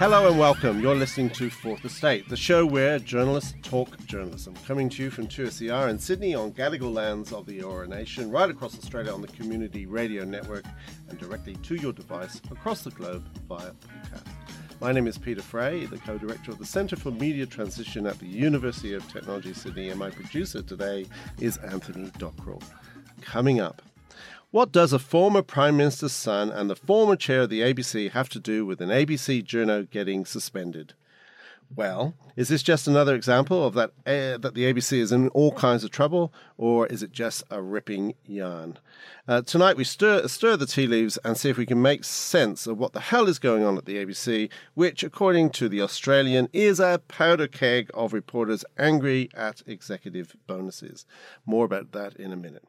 Hello and welcome. You're listening to Fourth Estate, the show where journalists talk journalism. Coming to you from 2SER in Sydney on Gadigal lands of the Eora Nation, right across Australia on the Community Radio Network, and directly to your device across the globe via podcast. My name is Peter Fray, the co director of the Centre for Media Transition at the University of Technology Sydney, and my producer today is Anthony Dockrell. Coming up, what does a former Prime Minister's son and the former chair of the ABC have to do with an ABC journo getting suspended? Well, is this just another example of that uh, that the ABC is in all kinds of trouble, or is it just a ripping yarn? Uh, tonight we stir stir the tea leaves and see if we can make sense of what the hell is going on at the ABC, which, according to the Australian, is a powder keg of reporters angry at executive bonuses. More about that in a minute.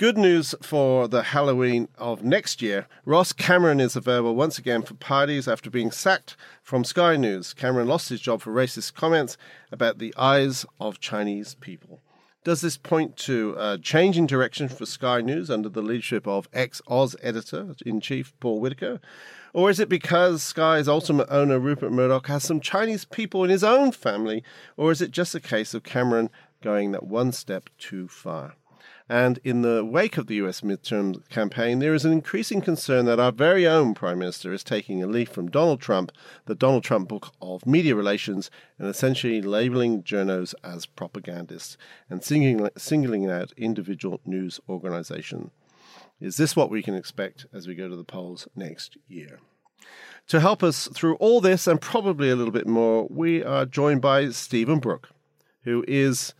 Good news for the Halloween of next year. Ross Cameron is available once again for parties after being sacked from Sky News. Cameron lost his job for racist comments about the eyes of Chinese people. Does this point to a change in direction for Sky News under the leadership of ex Oz editor in chief Paul Whittaker? Or is it because Sky's ultimate owner, Rupert Murdoch, has some Chinese people in his own family? Or is it just a case of Cameron going that one step too far? And in the wake of the US midterm campaign, there is an increasing concern that our very own Prime Minister is taking a leaf from Donald Trump, the Donald Trump book of media relations, and essentially labeling journos as propagandists and singling, out individual news organizations. Is this what we can expect as we go to the polls next year? To help us through all this and probably a little bit more, we are joined by Stephen Brook, who is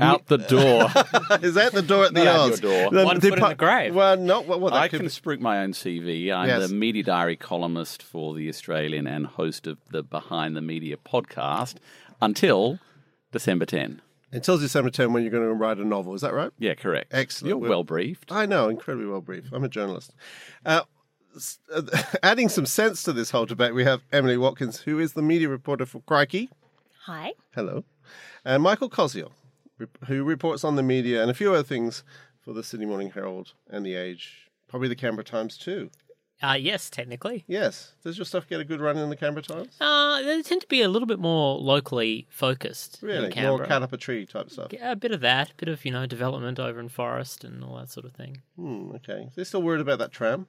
out the door. Is that the door at the Not out Oz? your door. The- One the foot in the grave. Well, not well, well, I could can spruik my own CV. I'm Yes. the media diary columnist for the Australian and host of the Behind the Media podcast until December 10. until December 10 when you're going to write a novel. Is that right? Yeah, correct. Excellent. You're Well- well briefed. I know, incredibly well briefed. I'm a journalist. Uh, uh, adding some sense to this whole debate, we have Emily Watkins, who is the media reporter for Crikey. Hi. Hello. And Michael Koziol, rep- who reports on the media and a few other things for the Sydney Morning Herald and The Age, probably the Canberra Times too. Uh, yes, technically. Yes. Does your stuff get a good run in the Canberra Times? Uh, they tend to be a little bit more locally focused. in Really? More cat up a tree type stuff. Yeah, a bit of that, a bit of you know development over in Forrest and all that sort of thing. Hmm, okay. They're still worried about that tram?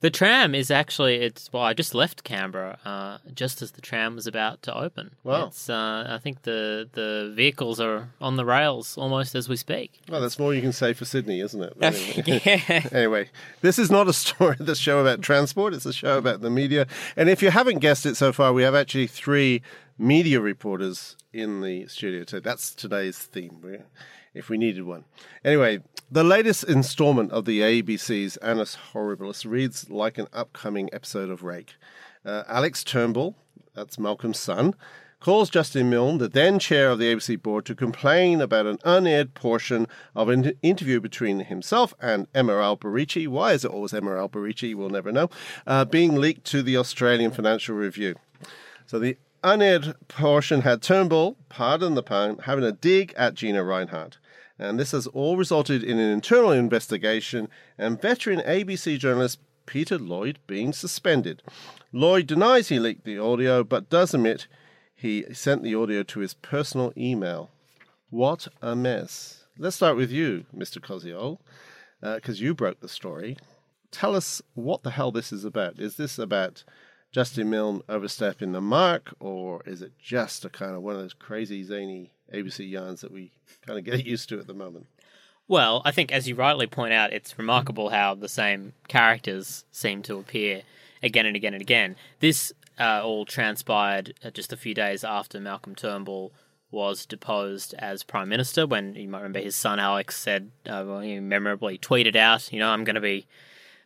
The tram is actually it's well, I just left Canberra uh, just as the tram was about to open. Wow. It's uh, I think the the vehicles are on the rails almost as we speak. Well, that's more you can say for Sydney, isn't it? Really? yeah. Anyway, this is not a story, the show about transport. It's a show about the media. And if you haven't guessed it so far, we have actually three media reporters in the studio. So that's today's theme, if we needed one. Anyway, the latest installment of the ABC's Annus Horribilis reads like an upcoming episode of Rake. Uh, Alex Turnbull, that's Malcolm's son, calls Justin Milne, the then chair of the ABC board, to complain about an unaired portion of an interview between himself and Emma Alberici. Why is it always Emma Alberici? We'll never know. Uh, being leaked to the Australian Financial Review. So the unaired portion had Turnbull, pardon the pun, having a dig at Gina Rinehart. And this has all resulted in an internal investigation and veteran ABC journalist Peter Lloyd being suspended. Lloyd denies he leaked the audio, but does admit he sent the audio to his personal email. What a mess. Let's start with you, Mr. Koziol, because uh, you broke the story. Tell us what the hell this is about. Is this about Justin Milne overstepping the mark, or is it just a kind of one of those crazy, zany ABC yarns that we kind of get used to at the moment? Well, I think as you rightly point out, it's remarkable how the same characters seem to appear again and again and again. This uh, all transpired uh, just a few days after Malcolm Turnbull was deposed as prime minister. When you might remember, his son Alex said, uh, well, he memorably tweeted out, "You know, I'm going to be."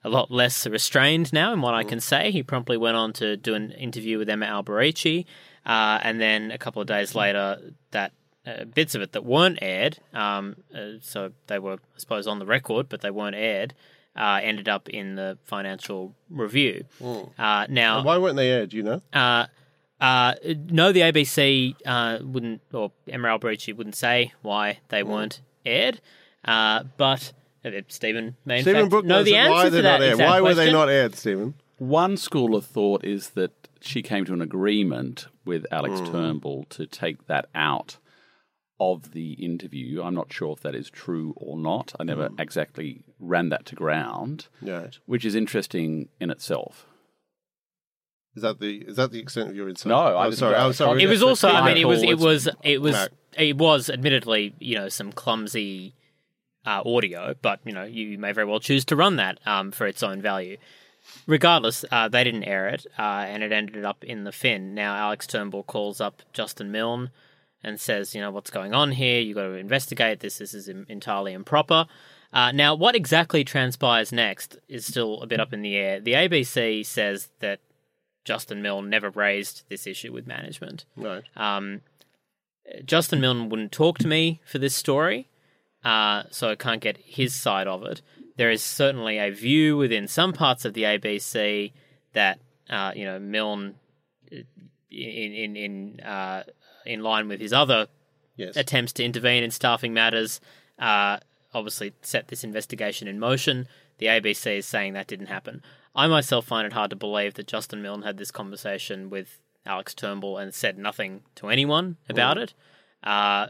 A lot less restrained now in what I can say. He promptly went on to do an interview with Emma Alberici, uh, and then a couple of days later, that uh, bits of it that weren't aired, um, uh, so they were, I suppose, on the record, but they weren't aired, uh, ended up in the Financial Review. Uh, now, And why weren't they aired? do You know, uh, uh, no, the ABC uh, wouldn't, or Emma Alberici wouldn't say why they weren't aired, uh, but uh, Stephen may in Stephen fact Brook know knows the answer they're to that not aired. exact Why were they not aired, Stephen? One school of thought is that she came to an agreement with Alex Hmm. Turnbull to take that out of the interview. I'm not sure if that is true or not. I never Hmm. exactly ran that to ground, Right. which is interesting in itself. Is that the is that the extent of your insight? No, I I'm didn't sorry. go- I'm sorry. It was also, I I mean, it was, it was, it was, No. it was admittedly, you know, some clumsy uh, audio, but you know, you may very well choose to run that um, for its own value. Regardless, uh, they didn't air it, uh, and it ended up in the Fin. Now, Alex Turnbull calls up Justin Milne and says, you know, what's going on here? You've got to investigate this. This is entirely improper. Uh, now, what exactly transpires next is still a bit up in the air. The ABC says that Justin Milne never raised this issue with management. Right. Um, Justin Milne wouldn't talk to me for this story, uh, so I can't get his side of it. There is certainly a view within some parts of the ABC that uh, you know Milne, uh, in in in uh, in line with his other Yes. attempts to intervene in staffing matters, uh, obviously set this investigation in motion. The ABC is saying that didn't happen. I myself find it hard to believe that Justin Milne had this conversation with Alex Turnbull and said nothing to anyone about it. Uh,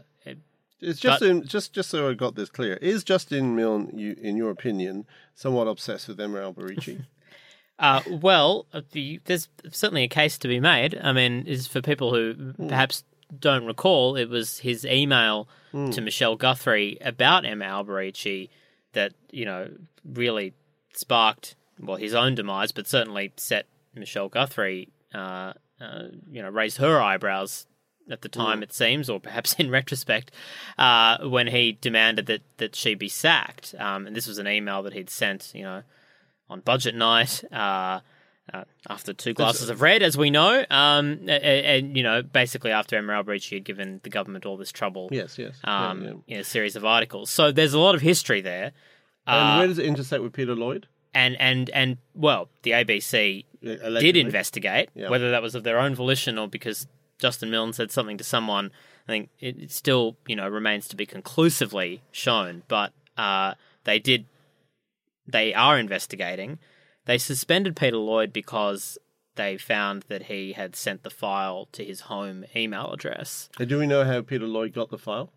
It's just But- in, just just so I got this clear. Is Justin Milne, you, in your opinion, somewhat obsessed with Emma Alberici? Uh, well, uh, the, there's certainly a case to be made. I mean, is for people who perhaps don't recall, it was his email to Michelle Guthrie about Emma Alberici that you know really sparked well his own demise, but certainly set Michelle Guthrie, uh, uh, you know, raised her eyebrows at the time it seems, or perhaps in retrospect, uh, when he demanded that that she be sacked. Um, and this was an email that he'd sent, you know, on budget night. Uh, uh, after two glasses of red, as we know, um, and, and you know, basically after Emma Alberici had given the government all this trouble, yes, yes. um, Yeah, yeah. in a series of articles. So there's a lot of history there, And uh, where does it intersect with Peter Lloyd? and and and well, the ABC Yeah, did investigate, Yeah. whether that was of their own volition or because Justin Milne said something to someone. I think it, it still, you know, remains to be conclusively shown. But uh, they did, they are investigating. They suspended Peter Lloyd because they found that he had sent the file to his home email address. And do we know how Peter Lloyd got the file?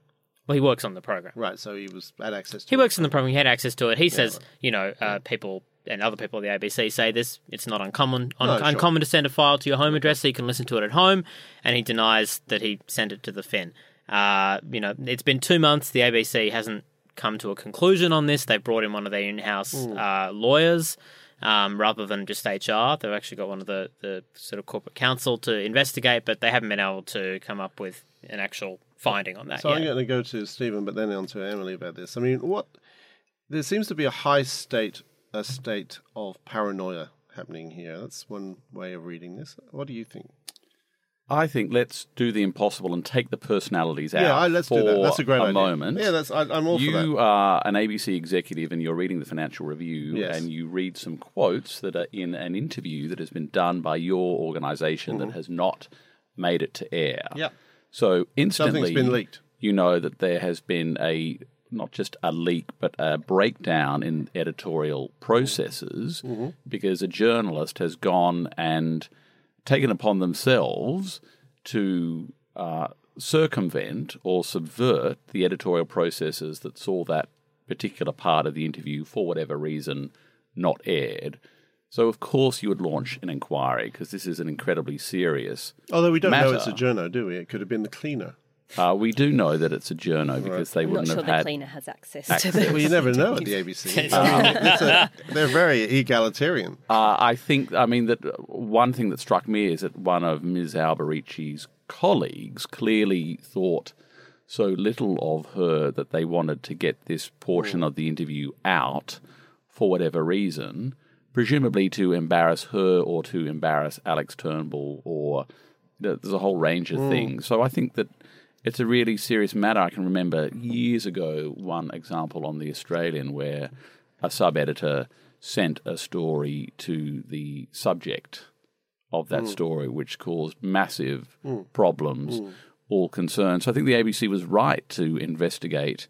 Well, he works on the program. Right, so he was had access to He it. works on the program. He had access to it. He says, you know, uh, people and other people at the ABC say this. It's not uncommon un- No, sure. uncommon to send a file to your home address so you can listen to it at home. And he denies that he sent it to the Fin. Uh, you know, it's been two months. The ABC hasn't come to a conclusion on this. They brought in one of their in-house uh, lawyers. Um, rather than just HR, they've actually got one of the, the sort of corporate counsel to investigate, but they haven't been able to come up with an actual finding on that So yet. I'm going to go to Stephen, but then on to Emily about this. I mean, what there seems to be a high state a state of paranoia happening here. That's one way of reading this. What do you think? I think let's do the impossible and take the personalities out. yeah, let's do that. That's a great a idea. moment. Yeah, that's I, I'm all for that. you are an ABC executive and you're reading the Financial Review Yes. and you read some quotes that are in an interview that has been done by your organization that has not made it to air. Mm-hmm. Yeah. So instantly, Something's been leaked. you know that there has been a not just a leak, but a breakdown in editorial processes Mm-hmm. because a journalist has gone and taken upon themselves to uh, circumvent or subvert the editorial processes that saw that particular part of the interview, for whatever reason, not aired. So, of course, you would launch an inquiry because this is an incredibly serious Although we don't know it's a journo, do we? It could have been the cleaner. Uh, we do know that it's a journo because they I'm not wouldn't sure have the had. cleaner has access, access. to the Well, you never know at the ABC. I mean, it's a, they're very egalitarian. Uh, I think, I mean, that one thing that struck me is that one of Ms. Alberici's colleagues clearly thought so little of her that they wanted to get this portion of the interview out for whatever reason, presumably to embarrass her or to embarrass Alex Turnbull or there's a whole range of things. So I think that it's a really serious matter. I can remember years ago one example on the Australian where a sub editor sent a story to the subject of that story, which caused massive problems, all concerned. So I think the ABC was right to investigate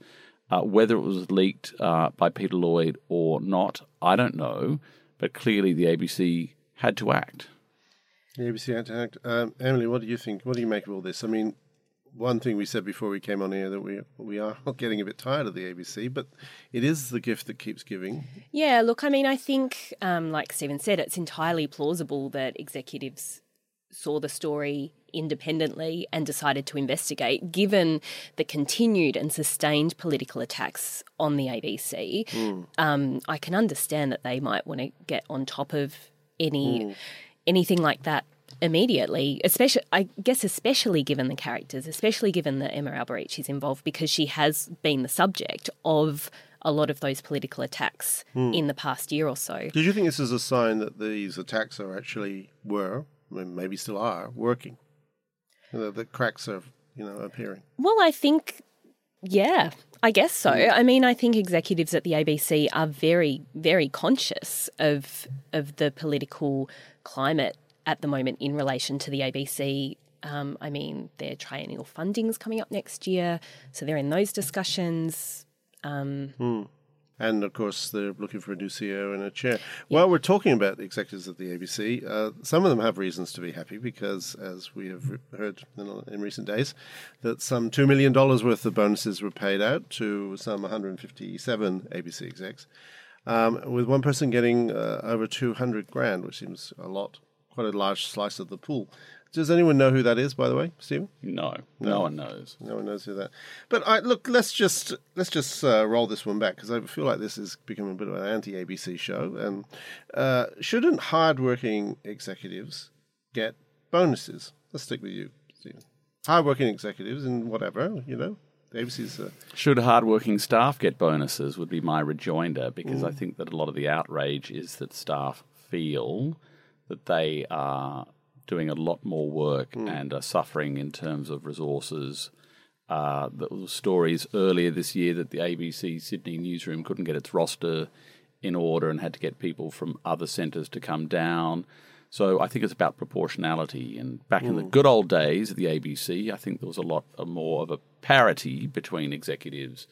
uh, whether it was leaked uh, by Peter Lloyd or not. I don't know, but clearly the ABC had to act. The ABC had to act. Um, Emily, what do you think? What do you make of all this? I mean, one thing we said before we came on here that we we are getting a bit tired of the ABC, but it is the gift that keeps giving. Yeah, look, I mean, I think, um, like Stephen said, it's entirely plausible that executives saw the story independently and decided to investigate, given the continued and sustained political attacks on the ABC. Mm. Um, I can understand that they might want to get on top of any mm. anything like that immediately, especially I guess especially given the characters, especially given that Emma Alberici is involved because she has been the subject of a lot of those political attacks mm. in the past year or so. Did you think this is a sign that these attacks are actually were, maybe still are, working? The, the cracks are, you know, appearing. Well, I think, yeah, I guess so. Mm. I mean, I think executives at the ABC are very, very conscious of of the political climate at the moment in relation to the ABC. Um, I mean, their triennial funding's coming up next year, so they're in those discussions. Um, mm. And of course, they're looking for a new CEO and a chair. Yeah. While we're talking about the executives at the ABC, uh, some of them have reasons to be happy because, as we have heard in, in recent days, that some $2 million worth of bonuses were paid out to some 157 ABC execs, um, with one person getting uh, over 200 grand, which seems a lot quite a large slice of the pool. Does anyone know who that is, by the way, Stephen? No, no, no one knows. No one knows who that. But I, look, let's just let's just uh, roll this one back because I feel like this is becoming a bit of an anti-ABC show. And uh, shouldn't hardworking executives get bonuses? Let's stick with you, Stephen. Hardworking executives and whatever, you know. ABC's, uh... Should hardworking staff get bonuses? Would be my rejoinder because mm. I think that a lot of the outrage is that staff feel that they are doing a lot more work mm. and are suffering in terms of resources. Uh, there was stories earlier this year that the ABC Sydney newsroom couldn't get its roster in order and had to get people from other centres to come down. So I think it's about proportionality. And back mm. in the hmm. good old days at the ABC, I think there was a lot more of a parity between executives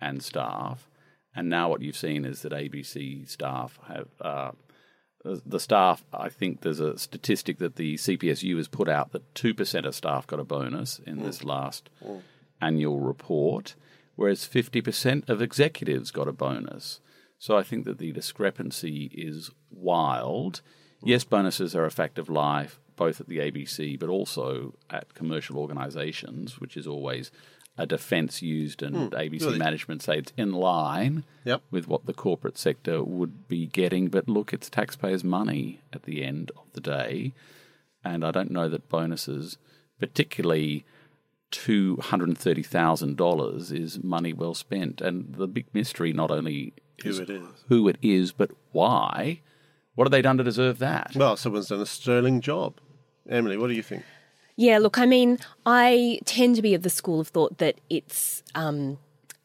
and staff. And now what you've seen is that ABC staff have uh, the staff, I think there's a statistic that the CPSU has put out that 2% of staff got a bonus in mm. this last mm. annual report, whereas 50% of executives got a bonus. So I think that the discrepancy is wild. Mm. Yes, bonuses are a fact of life, both at the ABC but also at commercial organisations, which is always a defence used and mm, ABC really? management say it's in line yep. with what the corporate sector would be getting. But look, it's taxpayers' money at the end of the day. And I don't know that bonuses, particularly $230,000, is money well spent. And the big mystery not only is who it is, who it is but why. What have they done to deserve that? Well, someone's done a sterling job. Emily, what do you think? Yeah, look, I mean, I tend to be of the school of thought that it's um,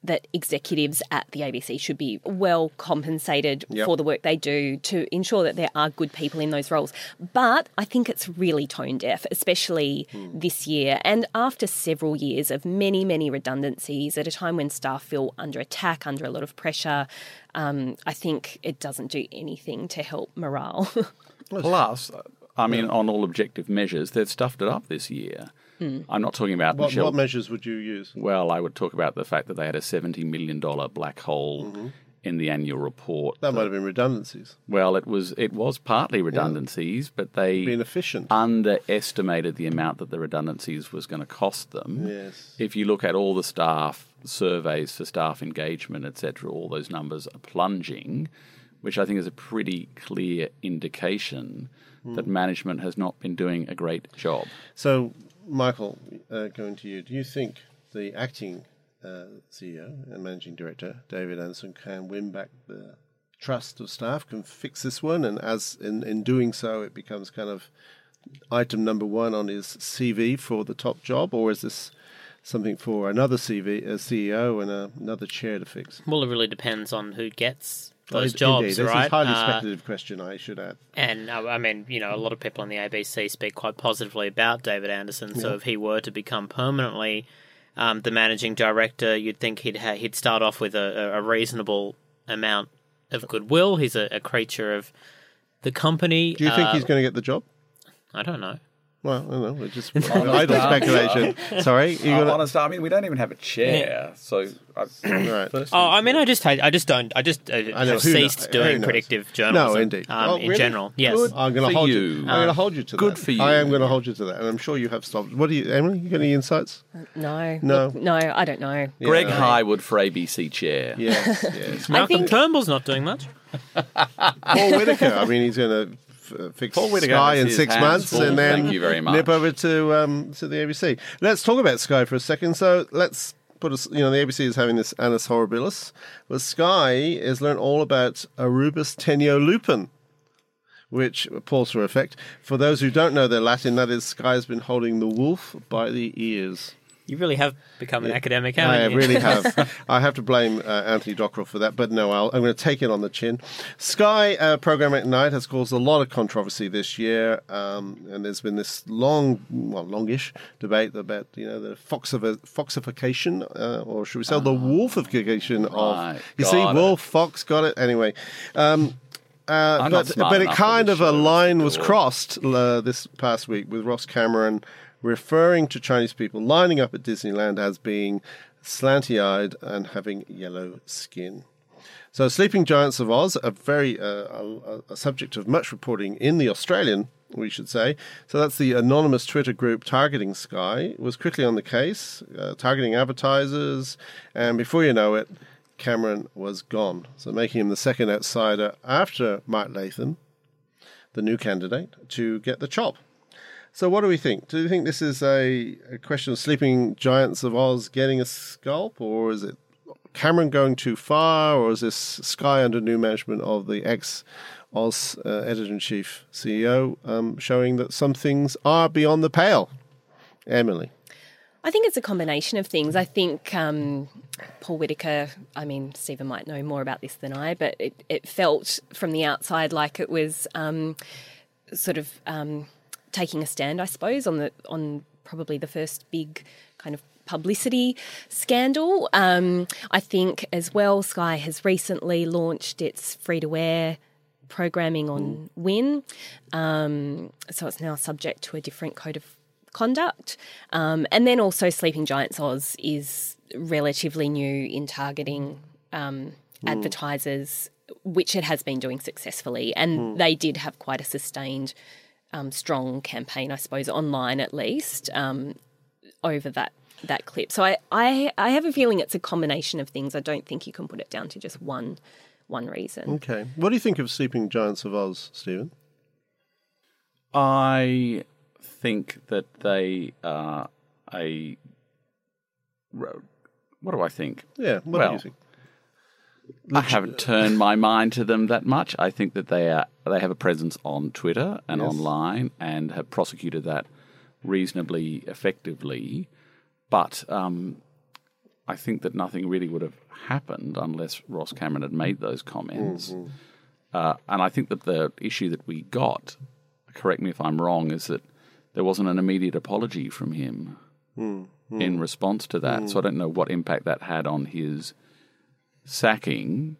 that executives at the ABC should be well compensated yep. for the work they do to ensure that there are good people in those roles. But I think it's really tone deaf, especially hmm. this year and after several years of many, many redundancies at a time when staff feel under attack, under a lot of pressure. Um, I think it doesn't do anything to help morale. Plus, I mean, yeah. on all objective measures, they've stuffed it up this year. Mm. I'm not talking about what, Michelle. What measures would you use? Well, I would talk about the fact that they had a $70 million black hole mm-hmm. in the annual report. That, that, might have been redundancies. Well, it was it was partly redundancies, yeah. but they Being efficient. underestimated the amount that the redundancies was going to cost them. Yes. If you look at all the staff surveys for staff engagement, etc., all those numbers are plunging, which I think is a pretty clear indication – mm. that management has not been doing a great job. So, Michael, uh, going to you, do you think the acting uh, CEO and managing director, David Anderson, can win back the trust of staff, can fix this one, and as in, in doing so, it becomes kind of item number one on his CV for the top job, or is this something for another CV, a CEO, and a, another chair to fix? Well, it really depends on who gets those jobs, Indeed. right? This is a highly uh, speculative question, I should add. And uh, I mean, you know, a lot of people on the ABC speak quite positively about David Anderson. So yeah. if he were to become permanently um, the managing director, you'd think he'd ha- he'd start off with a, a reasonable amount of goodwill. He's a, a creature of the company. Do you think uh, he's going to get the job? I don't know. Well, I don't know. We're just idle speculation. Sorry, you Uh, got honest, I mean, we don't even have a chair, so I, Right. first Oh, I mean, I just, I just don't, I just uh, know, have ceased knows? Who doing knows? predictive journalism. No, indeed. Um, Oh, in really? general, yes. Good. I'm going to hold you. you. I'm going to hold you to Good that. for you. I am going to hold you to that, and I'm sure you have stopped. What do you, Emily? You got any insights? No, No. Look, no, I don't know. Greg Yeah. Hywood for ABC chair. Yes, yes. Malcolm think- Turnbull's not doing much. Paul Whittaker. I mean, he's going to f- fix Paul Whittaker Sky in six hands months, full. and then Thank you very much. nip over to um, to the ABC. Let's talk about Sky for a second. So let's put us. You know, the ABC is having this Annus Horribilis, but Sky has learned all about auribus teneo lupum. Which pause for effect. For those who don't know their Latin, that is Sky has been holding the wolf by the ears. You really have become an academic, haven't I you? really have. I have to blame uh, Anthony Dockrell for that, but no, I'll, I'm going to take it on the chin. Sky uh, program at night has caused a lot of controversy this year, um, and there's been this long, well, longish debate about you know the foxifi- foxification, uh, or should we say the wolfification Right. of? You see, it. wolf, fox, got it. Anyway. Um, uh, but but it kind of a line was crossed uh, this past week with Ross Cameron referring to Chinese people lining up at Disneyland as being slanty eyed and having yellow skin. So, Sleeping Giants of Oz, a very uh, a, a subject of much reporting in the Australian, we should say. So that's the anonymous Twitter group targeting Sky was quickly on the case, uh, targeting advertisers, and before you know it, Cameron was gone. So making him the second outsider after Mark Latham, the new candidate, to get the chop. So what do we think? Do you think this is a, a question of sleeping giants of Oz getting a scalp, or is it Cameron going too far, or is this Sky under new management of the ex Oz uh, editor in chief CEO um, showing that some things are beyond the pale? Emily. I think it's a combination of things. I think um, Paul Whittaker, I mean, Stephen might know more about this than I, but it, it felt from the outside like it was um, sort of um, taking a stand, I suppose, on the on probably the first big kind of publicity scandal. Um, I think as well, Sky has recently launched its free to air programming on Win, um, so it's now subject to a different code of conduct. Um, and then also, Sleeping Giants Oz is relatively new in targeting um, advertisers, which it has been doing successfully. And they did have quite a sustained, um, strong campaign, I suppose, online at least, um, over that. That clip. So I, I, I have a feeling it's a combination of things. I don't think you can put it down to just one, one reason. Okay. What do you think of Sleeping Giants of Oz, Stephen? I think that they are a. What do I think? Yeah. What do you think? I haven't turned my mind to them that much. I think that they are they have a presence on Twitter and Yes. online and have prosecuted that reasonably effectively. But um, I think that nothing really would have happened unless Ross Cameron had made those comments. Uh, and I think that the issue that we got, correct me if I'm wrong, is that there wasn't an immediate apology from him in response to that. So I don't know what impact that had on his sacking.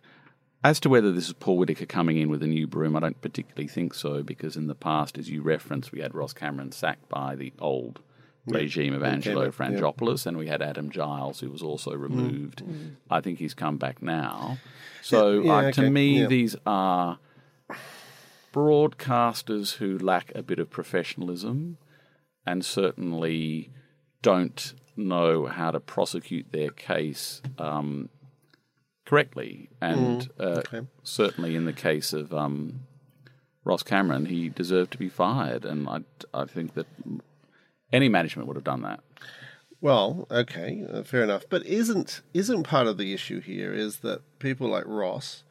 As to whether this is Paul Whittaker coming in with a new broom, I don't particularly think so, because in the past, as you referenced, we had Ross Cameron sacked by the old regime of Angelo yeah. Frangopoulos, and we had Adam Giles, who was also removed. I think he's come back now. So Yeah, uh, to me, yeah. these are broadcasters who lack a bit of professionalism and certainly don't know how to prosecute their case um, correctly. And uh, okay. certainly in the case of um, Ross Cameron, he deserved to be fired. And I, I think that any management would have done that. Well, okay, uh, fair enough. But isn't isn't part of the issue here is that people like Ross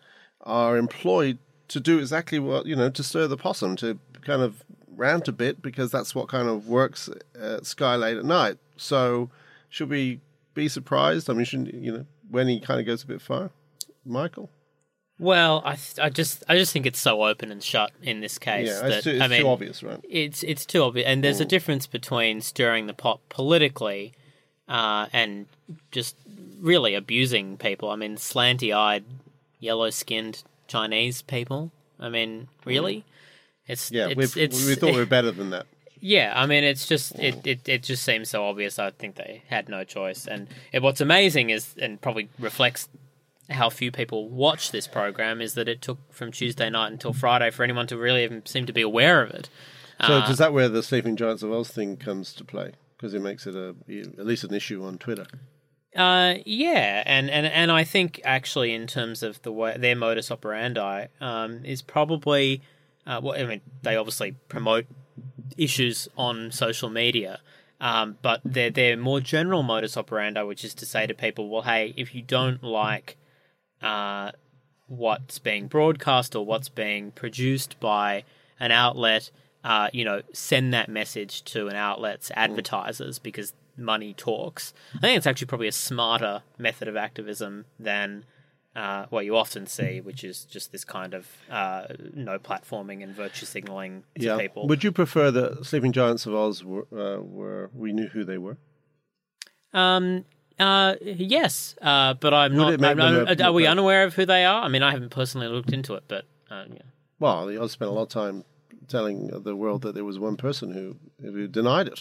are employed to do exactly what you know to stir the possum to kind of rant a bit because that's what kind of works at Sky late at night. So should we be surprised? I mean, shouldn't you know when he kind of goes a bit far, Michael? Well, I, th- I just, I just think it's so open and shut in this case. Yeah, that, it's, too, it's I mean, too obvious, right? It's it's too obvious, and there's a difference between stirring the pot politically uh, and just really abusing people. I mean, slanty-eyed, yellow-skinned Chinese people. I mean, really. It's Yeah, it's, it's, we thought we were better than that. Yeah, I mean, it's just it, it, it just seems so obvious. I think they had no choice, and it, what's amazing is, and probably reflects how few people watch this program, is that it took from Tuesday night until Friday for anyone to really even seem to be aware of it. So Uh, does that where the Sleeping Giants of Oz thing comes to play? Because it makes it a at least an issue on Twitter. Uh, yeah, and, and and I think actually in terms of the way their modus operandi um, is probably uh, well, I mean they obviously promote issues on social media, um, but they're more general modus operandi, which is to say to people, well, hey, if you don't like uh, what's being broadcast or what's being produced by an outlet, uh, you know, send that message to an outlet's advertisers because money talks. I think it's actually probably a smarter method of activism than uh, what you often see, which is just this kind of uh, no platforming and virtue signaling to people. Would you prefer the Sleeping Giants of Oz were, uh, were we knew who they were? Um. Uh. Yes. Uh. But I'm Would not. I'm- I'm- a- are we a- unaware of who they are? I mean, I haven't personally looked into it, but uh, yeah. Well, the Oz spent a lot of time telling the world that there was one person who who denied it.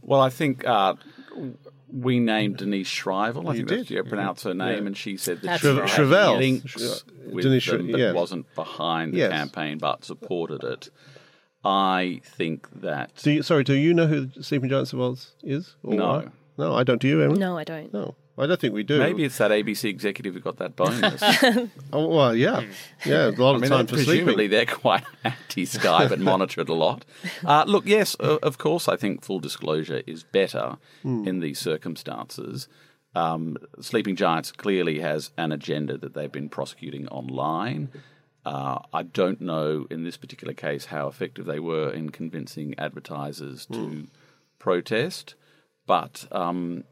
Well, I think uh, we named Denise Shriver. I You think did. how you pronounce her name, Yeah. and she said that That's she right. had Shrevell. links Shre- with Denise them, Shre- but wasn't behind the Yes. campaign, but supported it. I think that Do you, sorry, do you know who the Sleeping Giants of Oz is? Or No. are? no, I don't. Do you, Emily? No, I don't. No, I don't think we do. maybe it's that ABC executive who got that bonus. Oh, well, yeah, yeah, a lot of mean, time for presumably sleeping. they're quite anti-Sky, but monitor it a lot. Uh, look, yes, uh, of course, I think full disclosure is better Hmm. in these circumstances. Um, Sleeping Giants clearly has an agenda that they've been prosecuting online. Uh, I don't know in this particular case how effective they were in convincing advertisers to Hmm. protest, but um,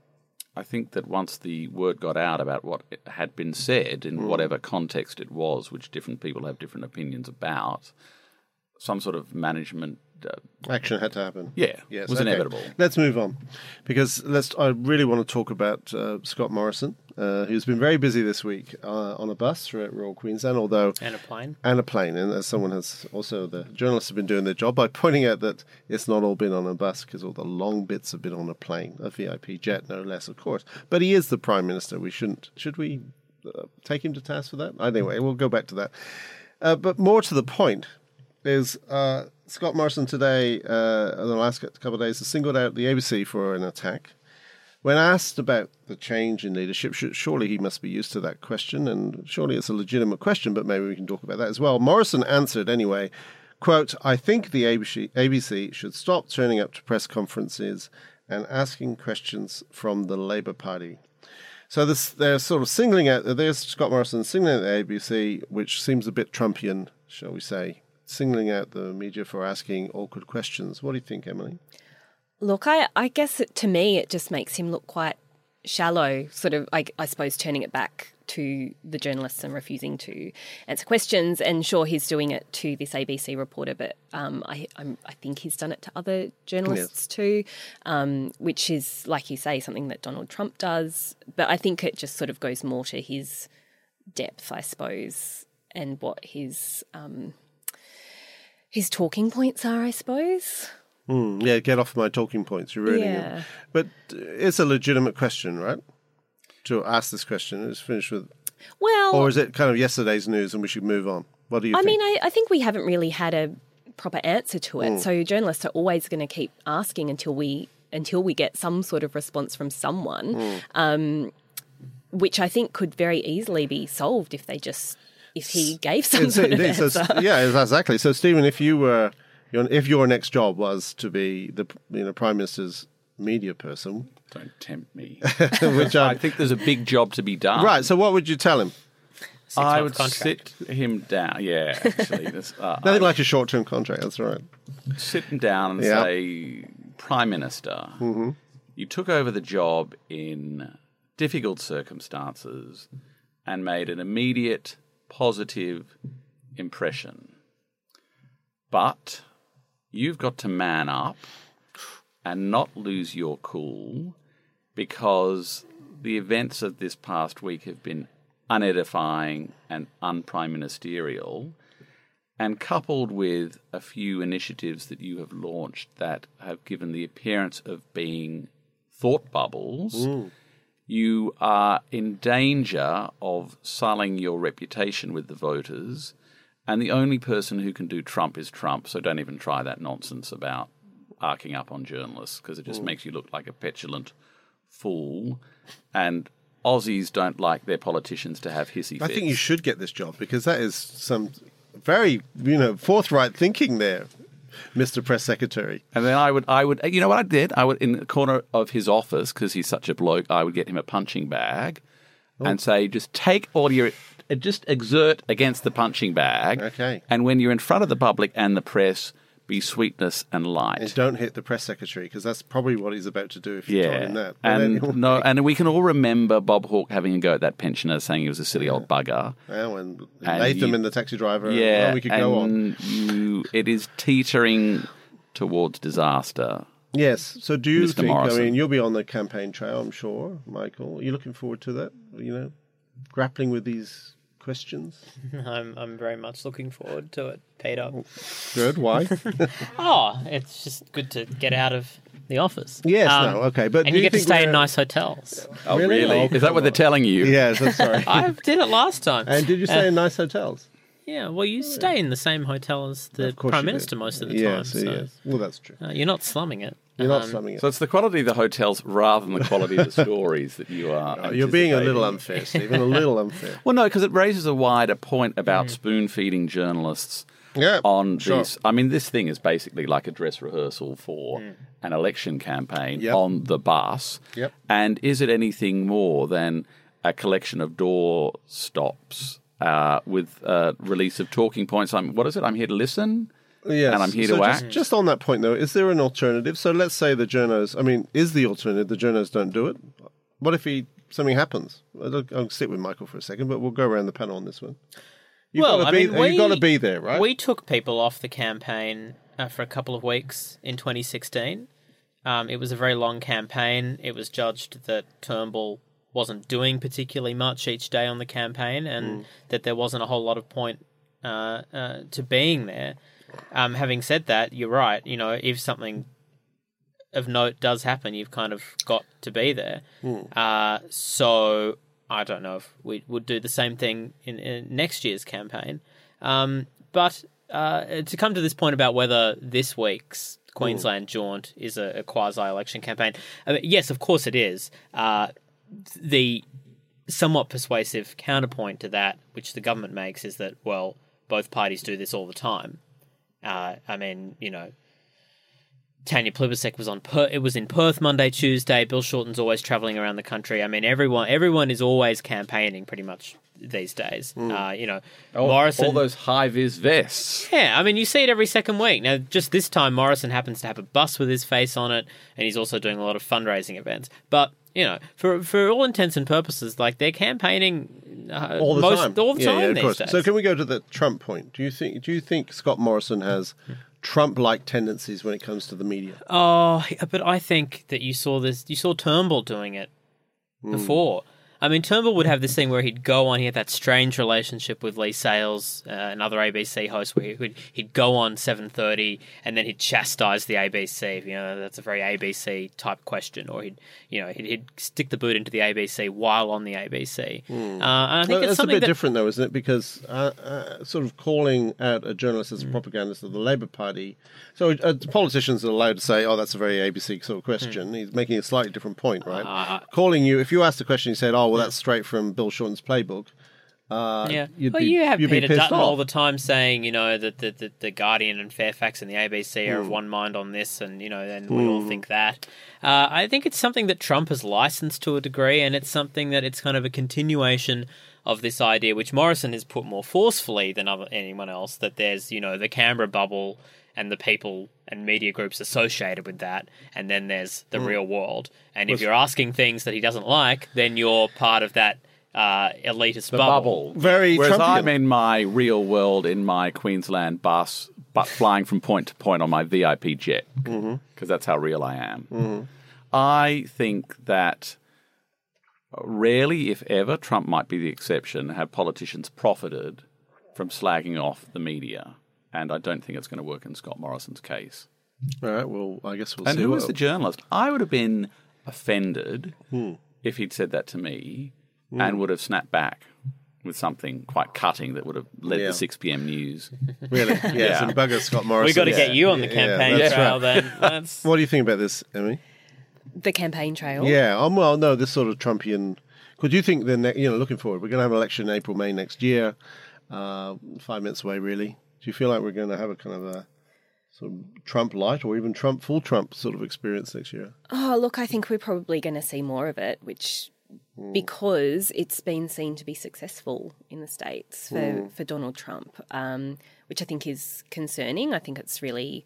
I think that once the word got out about what had been said in hmm. whatever context it was, which different people have different opinions about, some sort of management, uh, Action had to happen. yeah, Yes, was okay. inevitable. Let's move on because let's. I really want to talk about uh, Scott Morrison, uh, who's been very busy this week uh, on a bus throughout rural Queensland. Although And a plane. and a plane, and as someone has also the journalists have been doing their job by pointing out that it's not all been on a bus because all the long bits have been on a plane, a VIP jet, no less, of course. But he is the prime minister. We shouldn't. Should we uh, take him to task for that? Anyway, we'll go back to that. Uh, but more to the point is uh, Scott Morrison today, uh, in the last couple of days, has singled out the ABC for an attack. When asked about the change in leadership, surely he must be used to that question, and surely it's a legitimate question, but maybe we can talk about that as well. Morrison answered anyway, quote, I think the ABC, should stop turning up to press conferences and asking questions from the Labour Party. So this, they're sort of singling out, there's Scott Morrison singling out the ABC, which seems a bit Trumpian, shall we say, singling out the media for asking awkward questions. What do you think, Emily? Look, I, I guess it, to me, it just makes him look quite shallow, sort of, I, I suppose, turning it back to the journalists and refusing to answer questions. And sure, he's doing it to this ABC reporter, but um, I, I'm, I think he's done it to other journalists too, um, which is, like you say, something that Donald Trump does. But I think it just sort of goes more to his depth, I suppose, and what his um, his talking points are, I suppose. Mm, yeah, get off my talking points. You're ruining Yeah. them. But it's a legitimate question, right? To ask this question. It's finished with. Well, Or is it kind of yesterday's news and we should move on? What do you think? I think? mean, I, I think we haven't really had a proper answer to it. So journalists are always going to keep asking until we until we get some sort of response from someone, Hmm. um, which I think could very easily be solved if they just if he gave some It's- sort of answer. So- yeah, exactly. So, Stephen, if you were, your, if your next job was to be the you know prime minister's media person, Don't tempt me. which I I think there's a big job to be done. right. So, what would you tell him? I Six-month would contract. sit him down. Yeah, actually, this, uh, Nothing like a short-term contract. That's right. sit him down and Yeah. say, Prime Minister, you took over the job in difficult circumstances and made an immediate positive impression. But you've got to man up and not lose your cool because the events of this past week have been unedifying and unprime ministerial and coupled with a few initiatives that you have launched that have given the appearance of being thought bubbles, you are in danger of sullying your reputation with the voters. And the only person who can do Trump is Trump. So don't even try that nonsense about arcing up on journalists because it just mm. makes you look like a petulant fool. And Aussies don't like their politicians to have hissy fits. I fits. think you should get this job because that is some very, you know, forthright thinking there, Mr. Press Secretary. And then I would, I would, you know what I did? I would, in the corner of his office, because he's such a bloke, I would get him a punching bag Oh. and say, just take all your, just exert against the punching bag. Okay. And when you're in front of the public and the press, be sweetness and light. And don't hit the press secretary because that's probably what he's about to do if you told yeah, him that. But and anyway. no, and we can all remember Bob Hawke having a go at that pensioner, saying he was a silly old bugger. Well, and And Latham you- and the taxi driver. Yeah, well, we could go on. you, it is teetering towards disaster. Yes. So do you Mr. think? Morrison. I mean, you'll be on the campaign trail, I'm sure, Michael. Are you looking forward to that? You know, grappling with these questions. I'm I'm very much looking forward to it, Peter. Good. Why? Oh, it's just good to get out of the office. yes. Um, no. Okay. But and do you get to stay in we're- nice hotels. Oh, Really? really? Oh, is that what they're telling you? Yes. I'm sorry. I did it last time. and did you Uh, stay in nice hotels? Yeah, well, you stay in the same hotel as the prime minister did. most of the yes, time. So Yes. Well, that's true. uh, you're not slumming it. You're not Um, slumming it. So it's the quality of the hotels rather than the quality of the stories that you are. Oh, you're being a little unfair, Stephen. A little unfair. Well, no, because it raises a wider point about spoon feeding journalists Yeah. on sure. this. I mean, this thing is basically like a dress rehearsal for an election campaign Yep. on the bus. Yep. And is it anything more than a collection of door stops uh, with uh, release of talking points? I'm, what is it? I'm here to listen. Yes. and I'm here so to just, act. Just on that point, though, is there an alternative? So let's say the journos, I mean, is the alternative the journos don't do it? What if he something happens? I'll, I'll sit with Michael for a second, but we'll go around the panel on this one. You've well, got I to be, mean, we, you've got to be there, right? We took people off the campaign uh, for a couple of weeks in 2016. Um, it was a very long campaign. It was judged that Turnbull wasn't doing particularly much each day on the campaign, and that there wasn't a whole lot of point uh, uh, to being there. Um, having said that, you're right. You know, if something of note does happen, you've kind of got to be there. Uh, so I don't know if we would do the same thing in, in next year's campaign. Um, but uh, to come to this point about whether this week's Queensland jaunt is a, a quasi-election campaign, I mean, yes, of course it is. Uh, the somewhat persuasive counterpoint to that, which the government makes, is that well, both parties do this all the time. Uh, I mean, you know, Tanya Plibersek was on per- it was in Perth Monday, Tuesday. Bill Shorten's always traveling around the country. I mean, everyone everyone is always campaigning pretty much these days. Uh, you know, All, Morrison. all those high vis vests. Yeah, I mean, you see it every second week. Now, just this time, Morrison happens to have a bus with his face on it, and he's also doing a lot of fundraising events. But you know, for for all intents and purposes, like they're campaigning uh, all the most, time, all the Yeah, time yeah, of course. days. So can we go to the Trump point? Do you think? Do you think Scott Morrison has Trump-like tendencies when it comes to the media? Oh, but I think that you saw this. You saw Turnbull doing it Hmm. before. I mean, Turnbull would have this thing where he'd go on. He had that strange relationship with Leigh Sales, uh, another ABC host, where he would he'd go on seven thirty and then he'd chastise the ABC. You know, that's a very ABC type question, or he'd you know he'd, he'd stick the boot into the ABC while on the ABC. Uh, and I think Hmm. Well, it's that's a bit that different, though, isn't it? Because uh, uh, sort of calling out a journalist Mm. as a propagandist of the Labour Party. So uh, politicians are allowed to say, "Oh, that's a very ABC sort of question." He's making a slightly different point, right? Mm. Uh, calling you, if you asked the question, you said, "Oh, well, that's straight from Bill Shorten's playbook." Uh, Yeah, you'd well, be- you have you'd Peter Dutton off. all the time saying, you know, that the, the, the Guardian and Fairfax and the ABC are Hmm. of one mind on this, and you know, then we all think that. Uh, I think it's something that Trump has licensed to a degree, and it's something that it's kind of a continuation of this idea, which Morrison has put more forcefully than other, anyone else, that there's, you know, the Canberra bubble and the people and media groups associated with that, and then there's the hmm. real world. And if you're asking things that he doesn't like, then you're part of that uh, elitist bubble. bubble. Very Whereas Trumpian. I'm in my real world in my Queensland bus, but flying from point to point on my VIP jet, mm-hmm. because that's how real I am. Mm-hmm. I think that uh, rarely, if ever, Trump might be the exception, have politicians profited from slagging off the media. And I don't think it's going to work in Scott Morrison's case. All right. Well, I guess we'll see. And see. who was the journalist? I would have been offended if he'd said that to me and would have snapped back with something quite cutting that would have led Yeah. the 6 p.m. news. really? Yes. Yeah. And bugger Scott Morrison. We've got to Yeah. get you on the campaign that's trail right. then. That's, What do you think about this, Emmy? The campaign trail. Yeah, um, well, no, this sort of Trumpian. Could you think then, you know, looking forward, we're going to have an election in April, May next year, uh, five minutes away, really. Do you feel like we're going to have a kind of a sort of Trump light or even Trump, full Trump sort of experience next year? Oh, look, I think we're probably going to see more of it, which because it's been seen to be successful in the states for, for Donald Trump, um, which I think is concerning. I think it's really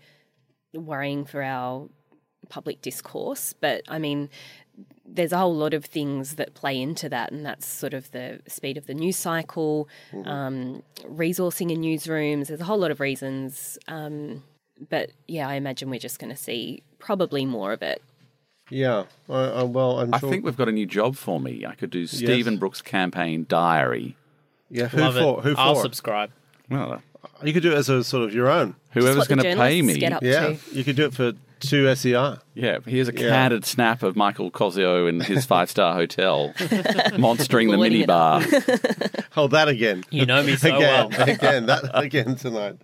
worrying for our public discourse. But I mean, there's a whole lot of things that play into that, and that's sort of the speed of the news cycle, um, resourcing in newsrooms. There's a whole lot of reasons. Um, but yeah, I imagine we're just going to see probably more of it. Yeah, I, I, well, I'm I sure. think we've got a new job for me. I could do Stephen Brook's campaign diary. yeah, who love for? it. Who for? I'll subscribe. Well, you could do it as a sort of your own. whoever's going to pay me. get up Yeah, to. you could do it for two E SER. Yeah, here's a Yeah. candid snap of Michael Koziol in his five star hotel, monstering the Blowing it up. minibar. Hold that again. You know me so again, well. again, that again tonight.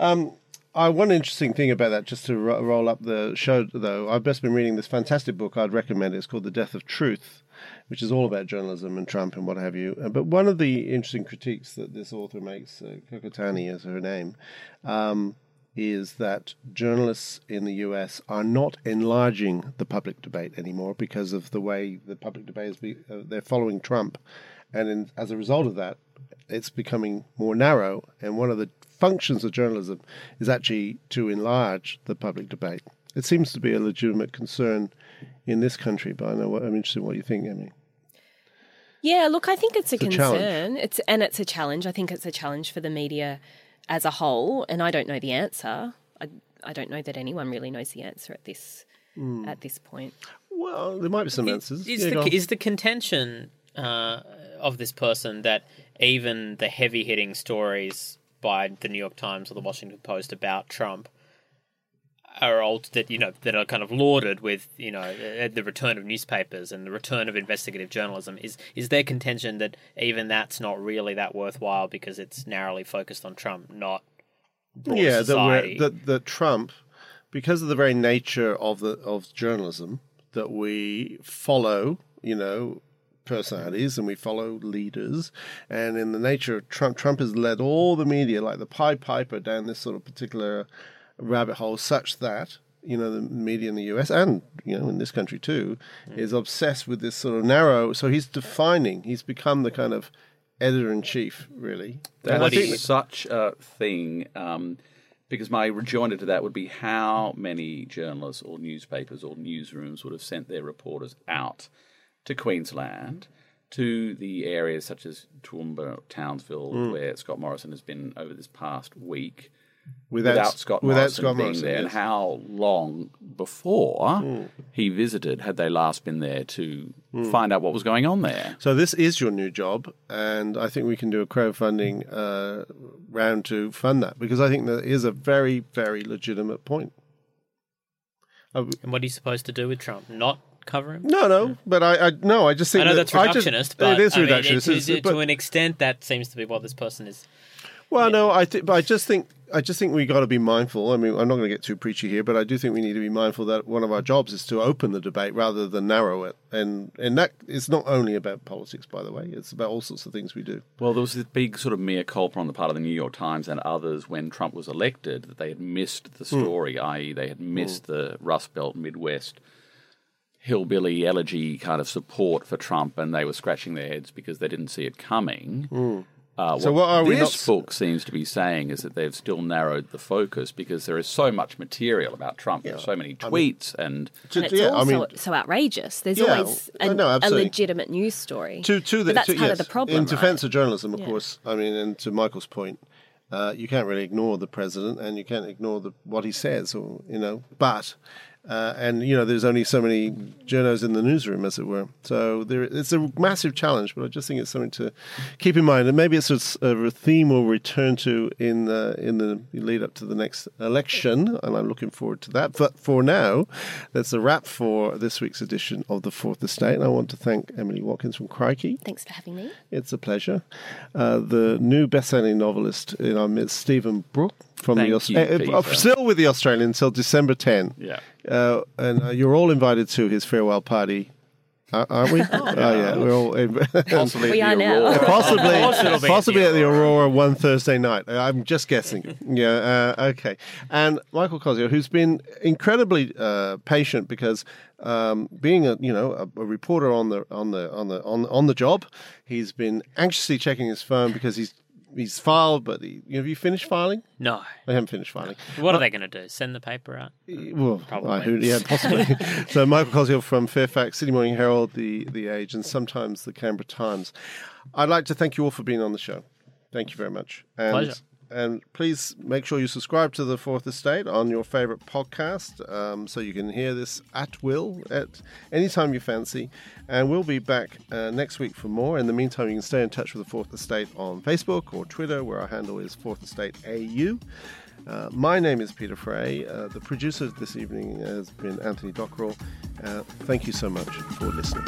Um, I, one interesting thing about that, just to ro- roll up the show, though, I've just been reading this fantastic book. I'd recommend it. It's called The Death of Truth, which is all about journalism and Trump and what have you. Uh, But one of the interesting critiques that this author makes, uh, Kakutani is her name, um, is that journalists in the US are not enlarging the public debate anymore because of the way the public debate is. Be, uh, they're following Trump, and in, as a result of that, it's becoming more narrow. And one of the functions of journalism is actually to enlarge the public debate. It seems to be a legitimate concern in this country, but I know what, I'm interested in what you think, Emily. Yeah, look, I think it's a It's a concern. It's and it's a challenge. I think it's a challenge for the media as a whole, and I don't know the answer. I, I don't know that anyone really knows the answer at this Hmm. at this point. Well, there might be some answers. Is, Yeah, the, is the contention uh, of this person that even the heavy hitting stories by the New York Times or the Washington Post about Trump are old that you know that are kind of lauded with you know uh, the return of newspapers and the return of investigative journalism is is their contention that even that's not really that worthwhile because it's narrowly focused on Trump, not yeah, that, society. that that Trump, because of the very nature of the of journalism, that we follow, you know, personalities and we follow leaders, and in the nature of Trump, Trump has led all the media like the Pied Piper down this sort of particular rabbit hole, such that. You know, the media in the US and, you know, in this country too, is obsessed with this sort of narrow. So he's defining, he's become the kind of editor in chief, really. That is such a thing. Um, because my rejoinder to that would be how many journalists or newspapers or newsrooms would have sent their reporters out to Queensland, to the areas such as Toowoomba, Townsville, Mm. where Scott Morrison has been over this past week, without, without Scott without Morrison Scott being Morrison, there, and how long before Hmm. he visited had they last been there to Hmm. find out what was going on there? So this is your new job, and I think we can do a crowdfunding uh, round to fund that because I think that is a very, very legitimate point. Uh, and what are you supposed to do with Trump? Not cover him? no, no, but I, I no, I just think I know that- that's I just- reductionist, but it is I mean, reductionist. to, It's- to, but- to an extent, that seems to be what this person is. well, no, I think, but I just think, I just think we got to be mindful. I mean, I'm not going to get too preachy here, but I do think we need to be mindful that one of our jobs is to open the debate rather than narrow it, and and that is not only about politics, by the way. It's about all sorts of things we do. Well, there was this big sort of mea culpa on the part of the New York Times and others when Trump was elected that they had missed the Hmm. story, i.e., they had missed the Rust Belt Midwest hillbilly elegy kind of support for Trump, and they were scratching their heads because they didn't see it coming. Uh. So what are we this not- book seems to be saying is that they've still narrowed the focus because there is so much material about Trump. There's so many tweets and To- And it's yeah, all I mean, so, so outrageous. There's Yeah, always I a, know, a legitimate news story. to to the but that's to- part yes, of the problem. in right? defense of journalism of Yeah. course i mean and to michael's point uh, you can't really ignore the president and you can't ignore the, what he says or you know but Uh, and you know, there's only so many journos in the newsroom, as it were. So there, it's a massive challenge. But I just think it's something to keep in mind, and maybe it's a, a theme we'll return to in the in the lead up to the next election. And I'm looking forward to that. But for now, that's a wrap for this week's edition of the Fourth Estate. And I want to thank Emily Watkins from Crikey. Thanks for having me. It's a pleasure. Uh, the new best-selling novelist in our midst, Stephen Brook from Thank the Aus- you, uh, uh, still with the Australian until December 10. Yeah. Uh, and uh, you're all invited to his farewell party, uh, aren't we? oh, yeah, we're all in- Possibly We are now. Aurora. possibly course it'll be possibly at at the the Aurora one Thursday night. I'm just guessing. yeah, uh, okay. And Michael Koziol, who's been incredibly uh, patient because um, being a you know a, a reporter on the on the on the on on the job, he's been anxiously checking his phone because he's he's filed, but he, have you finished filing? No. I haven't finished filing. What are uh, they going to do? Send the paper out? Well, Probably. I- who- yeah, possibly. so Michael Koziol from Fairfax, Sydney Morning Herald, the the Age, and sometimes the Canberra Times. I'd like to thank you all for being on the show. Thank you very much. And, Pleasure. And please make sure you subscribe to the Fourth Estate on your favorite podcast, um, so you can hear this at will at any time you fancy. And we'll be back uh, next week for more. In the meantime, you can stay in touch with the Fourth Estate on Facebook or Twitter, where our handle is Fourth Estate AU. Uh, my name is Peter Fray. Uh, the producer this evening has been Anthony Dockrell. Uh, thank you so much for listening.